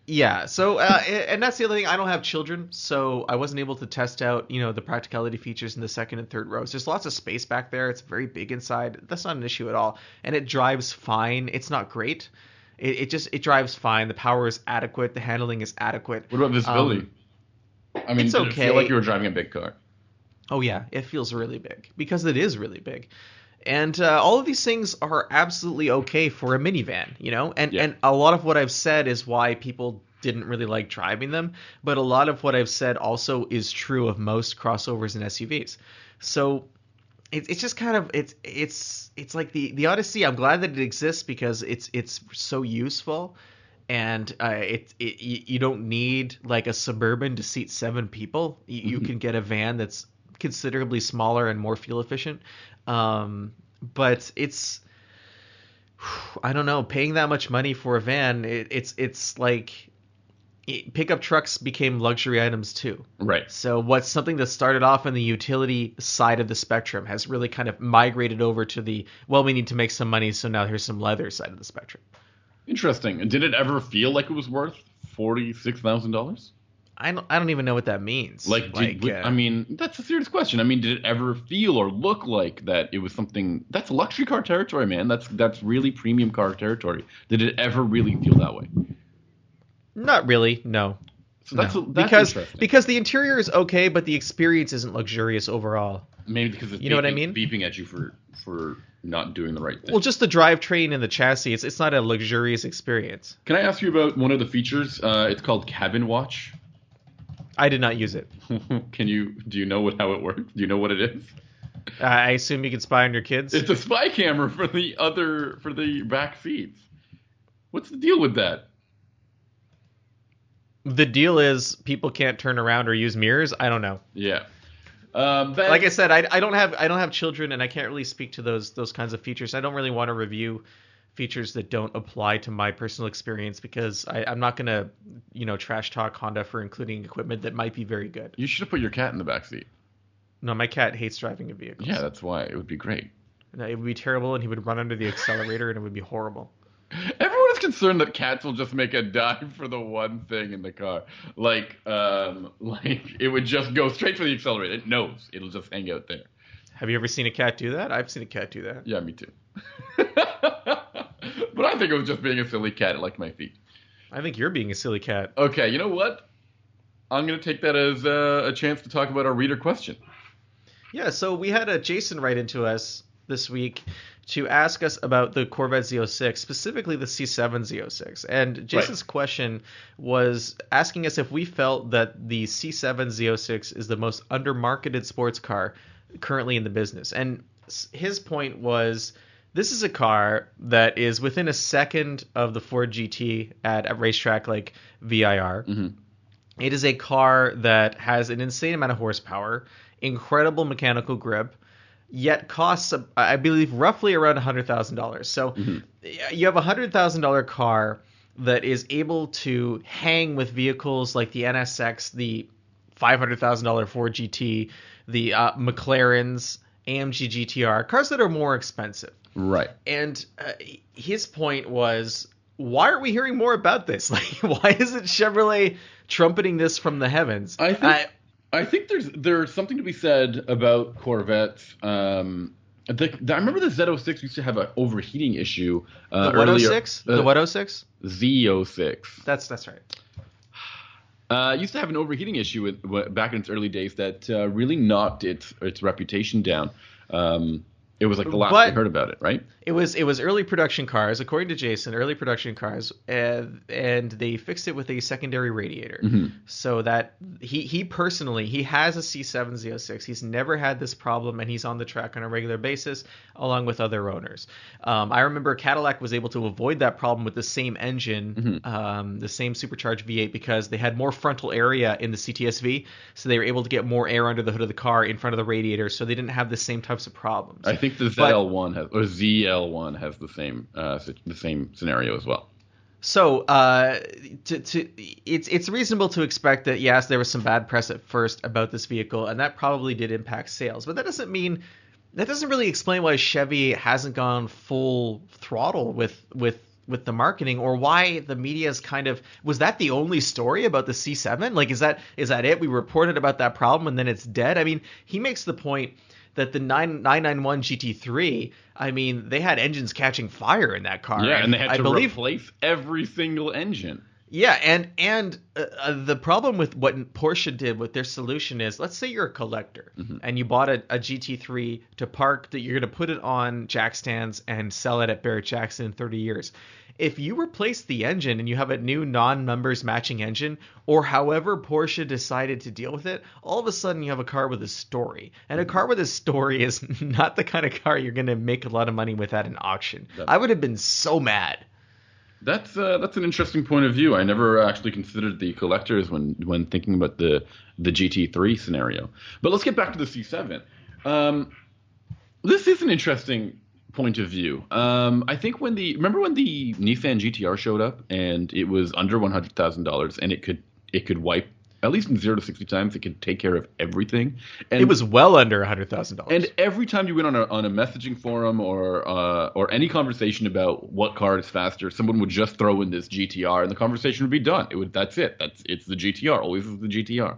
B: Yeah. So, uh, and that's the other thing. I don't have children, so I wasn't able to test out, you know, the practicality features in the second and third rows. There's lots of space back there. It's very big inside. That's not an issue at all, and it drives fine. It's not great. It, it just it drives fine. The power is adequate. The handling is adequate.
A: What about visibility? I mean,
B: it's
A: did it feel
B: okay.
A: like you were driving a big car?
B: Oh yeah, it feels really big because it is really big. And uh, all of these things are absolutely okay for a minivan, you know. And
A: Yeah.
B: and a lot of what I've said is why people didn't really like driving them, but a lot of what I've said also is true of most crossovers and SUVs. So it, it's just kind of it's it's it's like the the Odyssey. I'm glad that it exists because it's it's so useful, and uh, it, it you don't need like a suburban to seat seven people. You, you can get a van that's considerably smaller and more fuel efficient. Um, but it's I don't know, paying that much money for a van, it, it's it's like it, pickup trucks became luxury items too.
A: Right.
B: So what's something that started off on the utility side of the spectrum has really kind of migrated over to the well, we need to make some money, so now here's some leather side of the spectrum.
A: Interesting. And did it ever feel like it was worth forty six thousand dollars?
B: I don't I don't even know what that means.
A: Like, did,
B: uh,
A: I mean, that's a serious question. I mean, did it ever feel or look like that it was something that's luxury car territory, man? That's that's really premium car territory. Did it ever really feel that way?
B: not really, no.
A: So that's,
B: No.
A: that's
B: because because the interior is okay, but the experience isn't luxurious overall.
A: maybe because it's
B: You know what I mean?
A: Beeping at you for for not doing the right thing.
B: Well, just the drivetrain and the chassis, it's it's not a luxurious experience.
A: Can I ask you about one of the features? Uh, it's called Cabin Watch.
B: I did not use it. (laughs)
A: Can you do you know what how it works? Do you know what it is?
B: Uh, I assume you can spy on your kids.
A: It's a spy camera for the other for the back seats. What's the deal with that?
B: The deal is people can't turn around or use mirrors. I don't know.
A: Yeah. Um, but
B: Like I said, I, I don't have I don't have children, and I can't really speak to those those kinds of features. I don't really want to review features that don't apply to my personal experience because I, I'm not gonna you know trash talk Honda for including equipment that might be very good.
A: you should have put your cat in the back seat.
B: No, my cat hates driving a vehicle.
A: Yeah, that's why it would be great.
B: No, it would be terrible, and he would run under the accelerator, and it would be horrible. (laughs)
A: Everyone is concerned that cats will just make a dive for the one thing in the car. Like, um, (laughs) like it would just go straight for the accelerator. It knows it'll just hang out there.
B: Have you ever seen a cat do that? I've seen a cat do that.
A: Yeah, me too. (laughs) but I think it was just being a silly cat. It liked my feet.
B: I think you're being a silly cat.
A: Okay, you know what? I'm gonna take that as uh, a chance to talk about our reader question.
B: Yeah, so we had a Jason write into us this week to ask us about the Corvette Z06, specifically the C7 Z06. And Jason's question was asking us if we felt that the C7 Z06 is the most undermarketed sports car currently in the business. And his point was this is a car that is within a second of the Ford GT at a racetrack like VIR. It is a car that has an insane amount of horsepower, incredible mechanical grip, yet costs, I believe, roughly around $100,000. So you have a $100,000 car that is able to hang with vehicles like the NSX, the $500,000 Ford GT, the uh, McLarens, AMG GTR, cars that are more expensive.
A: Right.
B: And uh, his point was, why aren't we hearing more about this? (laughs) Like, why isn't Chevrolet trumpeting this from the heavens?
A: I think I, think there's there's something to be said about Corvettes. Um, the, the- I remember the Z06 used to have an overheating issue. Uh,
B: the what 06?
A: uh,
B: the what 06?
A: Z06.
B: That's that's right.
A: Uh, used to have an overheating issue with, w- back in its early days that uh, really knocked its its reputation down. Um, it was like the last
B: But-
A: we heard about it, right?
B: It was it was early production cars, according to Jason, early production cars, and and they fixed it with a secondary radiator,
A: Mm-hmm.
B: so that he he personally he has a C7 Z06. He's never had this problem, and he's on the track on a regular basis, along with other owners. Um, I remember Cadillac was able to avoid that problem with the same engine,
A: Mm-hmm.
B: um, the same supercharged V8, because they had more frontal area in the CTSV, so they were able to get more air under the hood of the car in front of the radiator, so they didn't have the same types of problems.
A: I think the ZL1 has or ZL1 has the same uh, the same scenario as well.
B: So, uh, to, to it's it's reasonable to expect that yes, there was some bad press at first about this vehicle, and that probably did impact sales. But that doesn't mean that doesn't really explain why Chevy hasn't gone full throttle with with with the marketing, or why the media's kind of was that the only story about the C7? Like, is that is that it? We reported about that problem, and then it's dead. I mean, he makes the point that the 9, 991 GT3, I mean, they had engines catching fire in that car.
A: Yeah, and they had
B: I
A: to
B: believe
A: replace every single engine.
B: yeah, and and uh, uh, the problem with what Porsche did with their solution is, let's say you're a collector and you bought a, a GT3 to park that you're going to put it on jack stands and sell it at Barrett Jackson in 30 years. If you replace the engine and you have a new non-numbers matching engine, or however Porsche decided to deal with it, all of a sudden you have a car with a story. And a car with a story is (laughs) not the kind of car you're going to make a lot of money with at an auction. I would have been so mad.
A: That's uh, that's an interesting point of view. I never actually considered the collectors when when thinking about the the GT3 scenario. But let's get back to the C7. Um, this is an interesting point of view. Um, I think when the remember when the Nissan GTR showed up and it was under one hundred thousand dollars and it could it could wipe at least in zero to sixty times it could take care of everything. And
B: It was well under $100,000.
A: and every time you went on a on a messaging forum or uh, or any conversation about what car is faster, someone would just throw in this GTR, and the conversation would be done. It would that's it. That's it's the GTR. Always is the GTR.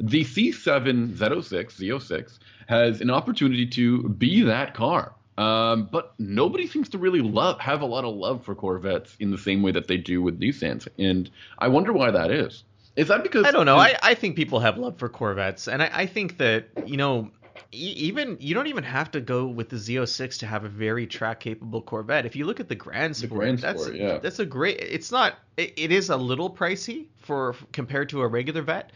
A: The C7 Z06 Z06 has an opportunity to be that car. Um, but nobody seems to really love have a lot of love for Corvettes in the same way that they do with Nissans, and I wonder why that is. Is that because
B: I don't know. I, I think people have love for Corvettes, and I, I think that you know, e- even you don't even have to go with the Z06 to have a very track capable Corvette. If you look at the Grand Sport,
A: Grand
B: that's
A: yeah.
B: that's a great. It's not. It, it is a little pricey for compared to a regular vet,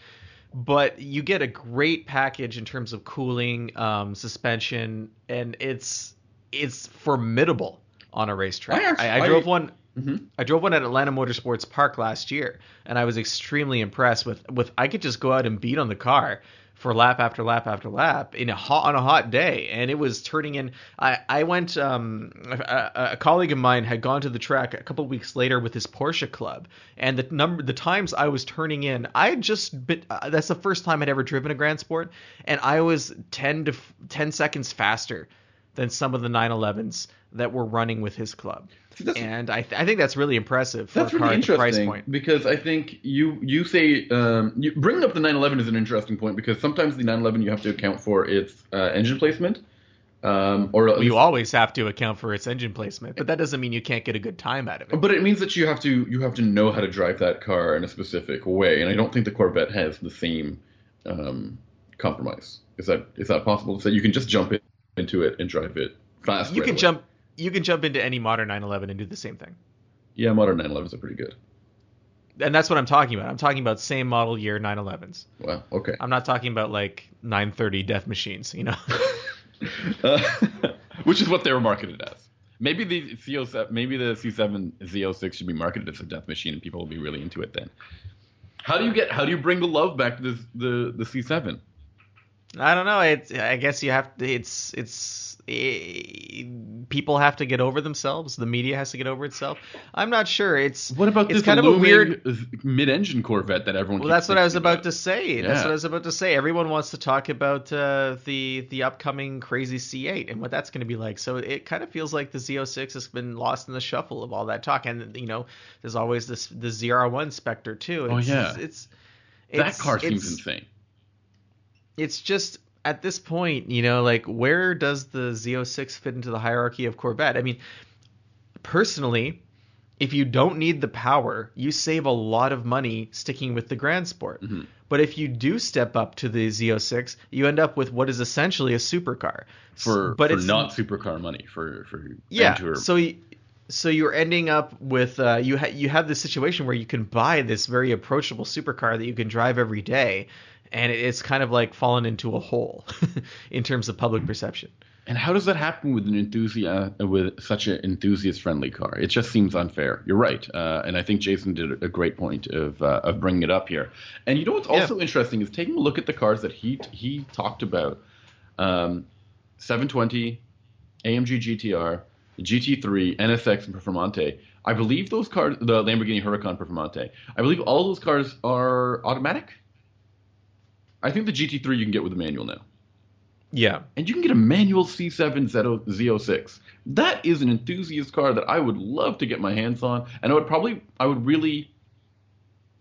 B: but you get a great package in terms of cooling, um, suspension, and it's it's formidable on a racetrack.
A: I actually-
B: I, I drove
A: I-
B: one.
A: Mm-hmm.
B: I drove one at Atlanta Motorsports Park last year, and I was extremely impressed with with I could just go out and beat on the car for lap after lap after lap in a hot on a hot day, and it was turning in. I I went. Um, a, a colleague of mine had gone to the track a couple weeks later with his Porsche club, and the number the times I was turning in, I had just been. Uh, that's the first time I'd ever driven a Grand Sport, and I was ten to ten seconds faster than some of the 911s that were running with his club. And I, th- I think that's really impressive for
A: That's
B: a car
A: really
B: at the price
A: interesting
B: point.
A: because I think you you say um, you, bringing up the 911 is an interesting point because sometimes the 911 you have to account for its uh, engine placement, um, or
B: Well, you always have to account for its engine placement, but that doesn't mean you can't get a good time out of it.
A: but it means that you have to you have to know how to drive that car in a specific way, and I don't think the Corvette has the same um, compromise. Is that is that possible to say you can just jump in, into it and drive it fast?
B: You
A: right
B: can
A: away?
B: jump you can jump into any modern 911 and do the same thing.
A: Yeah, modern 911s are pretty good.
B: And that's what I'm talking about. I'm talking about same model year 911s.
A: Wow. Okay.
B: I'm not talking about like 930 death machines, you know.
A: Uh, (laughs) (laughs) which is what they were marketed as. Maybe the C07, maybe the C7 Z06 should be marketed as a death machine, and people will be really into it then. How do you get? How do you bring the love back to this, the the C7?
B: I don't know. It's I guess you have to. It's it's eh, people have to get over themselves. The media has to get over itself. I'm not sure. It's
A: What about
B: it's
A: this
B: kind of a weird.
A: mid-engine Corvette that everyone?
B: Well, that's what I was about to say. That's what I was about to say. Everyone wants to talk about uh, the the upcoming crazy C8 and what that's going to be like. So it kind of feels like the Z06 has been lost in the shuffle of all that talk. And you know, there's always this the ZR1 Spectre too.
A: Oh,
B: It's,
A: yeah.
B: it's,
A: That
B: it's-
A: car seems
B: it's-
A: insane.
B: It's just at this point, you know, like where does the Z06 fit into the hierarchy of Corvette? I mean, personally, if you don't need the power, you save a lot of money sticking with the Grand Sport.
A: Mm-hmm.
B: But if you do step up to the Z06, you end up with what is essentially a supercar.
A: For
B: but
A: for
B: it's
A: not supercar money for for
B: yeah. So so you're ending up with uh, you ha- you have this situation where you can buy this very approachable supercar that you can drive every day, and it's kind of like fallen into a hole (laughs) in terms of public perception.
A: And how does that happen with an enthusiast with such an enthusiast friendly car? It just seems unfair. You're right, uh, and I think Jason did a great point of uh, of bringing it up here. And you know what's also interesting is taking a look at the cars that he he talked about: um, 720, AMG GTR, GT3, NSX, and Performante. I believe those cars, the Lamborghini Huracan Performante. I believe all those cars are automatic. I think the GT3 you can get with a manual now
B: Yeah,
A: and you can get a manual C7 Z- Z06. That is an enthusiast car that I would love to get my hands on, and I would probably, I would really,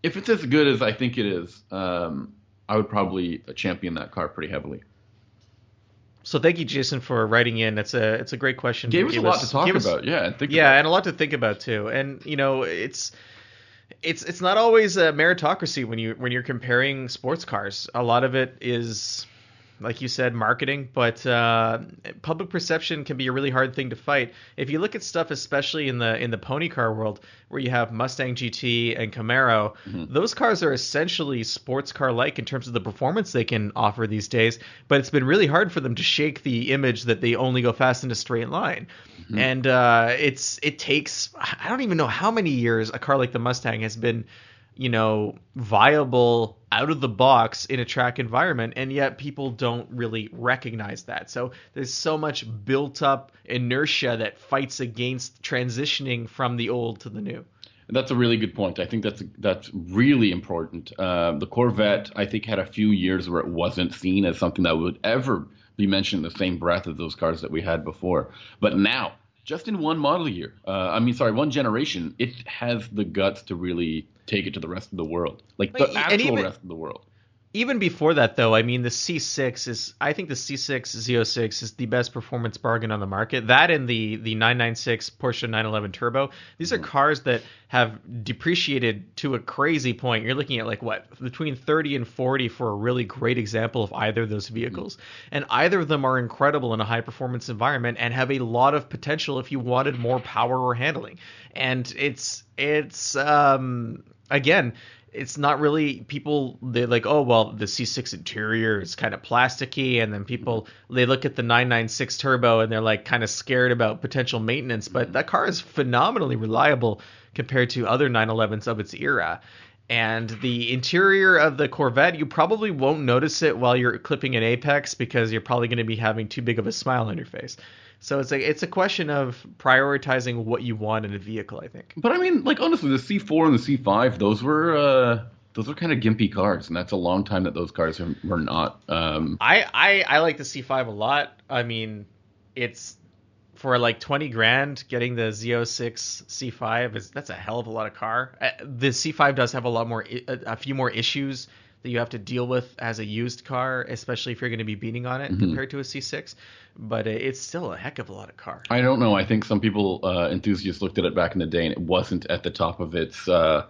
A: if it's as good as I think it is, um, I would probably champion that car pretty heavily.
B: So thank you, Jason, for writing in. It's a it's a great question.
A: Gave us a lot to talk
B: give us-
A: about, yeah. And think
B: yeah,
A: about.
B: and a lot to think about too. And you know, it's it's it's not always a meritocracy when you when you're comparing sports cars. A lot of it is like you said, marketing, but uh, public perception can be a really hard thing to fight. If you look at stuff, especially in the in the pony car world, where you have Mustang GT and Camaro, those cars are essentially sports car like in terms of the performance they can offer these days. But it's been really hard for them to shake the image that they only go fast in a straight line, and uh, it's it takes I don't even know how many years a car like the Mustang has been you know, viable out of the box in a track environment, and yet people don't really recognize that. So there's so much built up inertia that fights against transitioning from the old to the new.
A: That's a really good point. I think that's that's really important. Uh, the Corvette, I think, had a few years where it wasn't seen as something that would ever be mentioned in the same breath as those cars that we had before. But now, just in one model year, uh, I mean, sorry, one generation, it has the guts to really take it to the rest of the world, like the actual
B: even-
A: rest of the world.
B: Even before that, though, I mean, the C6 is, I think the C6 Z06 is the best performance bargain on the market. That and the, the 996 Porsche 911 Turbo. These are cars that have depreciated to a crazy point. You're looking at like what, between 30 and 40 for a really great example of either of those vehicles. And either of them are incredible in a high performance environment and have a lot of potential if you wanted more power or handling. And it's, it's, um, again, it's not really people they're like oh well the c6 interior is kind of plasticky and then people they look at the 996 turbo and they're like kind of scared about potential maintenance but that car is phenomenally reliable compared to other 911s of its era and the interior of the Corvette, you probably won't notice it while you're clipping an apex because you're probably going to be having too big of a smile on your face. So it's like it's a question of prioritizing what you want in a vehicle, I think.
A: But I mean, like honestly, the C4 and the C5, those were uh, those were kind of gimpy cars, and that's a long time that those cars were not. Um...
B: I, I I like the C5 a lot. I mean, it's for like 20 grand getting the Z06 C5 is that's a hell of a lot of car. Uh, the C5 does have a lot more a, a few more issues that you have to deal with as a used car, especially if you're going to be beating on it mm-hmm. compared to a C6. But it's still a heck of a lot of car.
A: I don't know. I think some people uh, enthusiasts looked at it back in the day, and it wasn't at the top of its. Uh,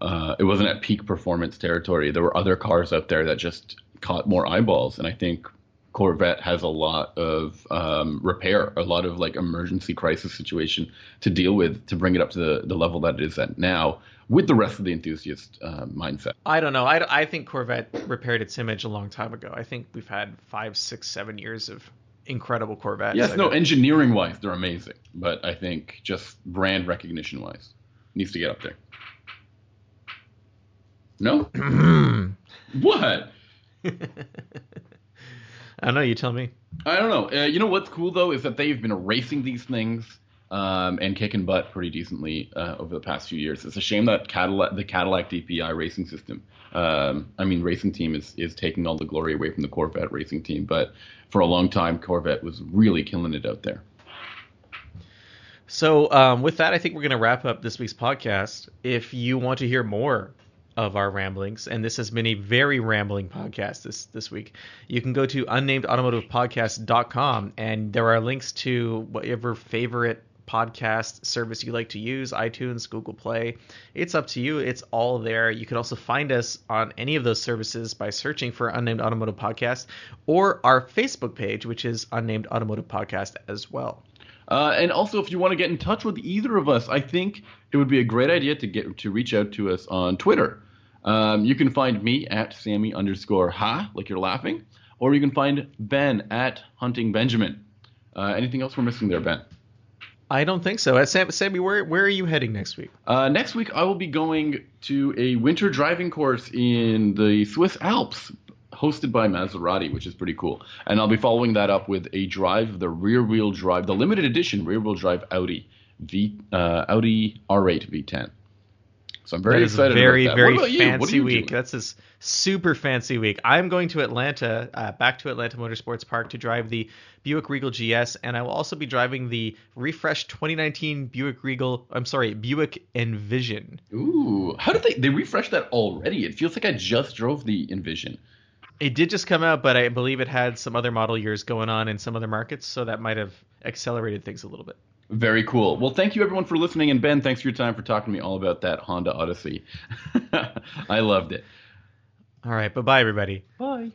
A: uh, it wasn't at peak performance territory. There were other cars out there that just caught more eyeballs, and I think Corvette has a lot of um, repair, a lot of like emergency crisis situation to deal with to bring it up to the, the level that it is at now with the rest of the enthusiast uh, mindset.
B: I don't know. I, I think Corvette repaired its image a long time ago. I think we've had five, six, seven years of incredible Corvettes.
A: Yes, no, engineering wise, they're amazing. But I think just brand recognition wise, needs to get up there. No? (clears throat) what? (laughs)
B: I don't know. You tell me.
A: I don't know. Uh, you know what's cool though is that they've been racing these things um, and kicking butt pretty decently uh, over the past few years. It's a shame that Cadillac, the Cadillac DPI racing system, um, I mean, racing team is is taking all the glory away from the Corvette racing team. But for a long time, Corvette was really killing it out there.
B: So um, with that, I think we're going to wrap up this week's podcast. If you want to hear more of our ramblings, and this has been a very rambling podcast this this week. You can go to unnamedautomotivepodcast.com, and there are links to whatever favorite podcast service you like to use iTunes, Google Play. It's up to you. It's all there. You can also find us on any of those services by searching for Unnamed Automotive Podcast or our Facebook page, which is Unnamed Automotive Podcast as well.
A: Uh, and also, if you want to get in touch with either of us, I think it would be a great idea to get to reach out to us on Twitter. Um, you can find me at Sami underscore ha, like you're laughing, or you can find Ben at Hunting Benjamin. Uh, anything else we're missing there, Ben?
B: I don't think so. Uh, Sam, Sami, where where are you heading next week?
A: Uh, next week, I will be going to a winter driving course in the Swiss Alps, hosted by Maserati, which is pretty cool. And I'll be following that up with a drive, the rear wheel drive, the limited edition rear wheel drive Audi V uh, Audi R8 V10. So I'm very excited.
B: very very very fancy week. Doing? That's a super fancy week. I'm going to Atlanta, uh, back to Atlanta Motorsports Park to drive the Buick Regal GS, and I will also be driving the refreshed 2019 Buick Regal. I'm sorry, Buick Envision.
A: Ooh, how did they they refresh that already? It feels like I just drove the Envision.
B: It did just come out, but I believe it had some other model years going on in some other markets, so that might have accelerated things a little bit.
A: Very cool. Well, thank you everyone for listening, and Ben, thanks for your time for talking to me all about that Honda Odyssey. (laughs) I loved it.
B: All right, bye bye, everybody.
A: Bye.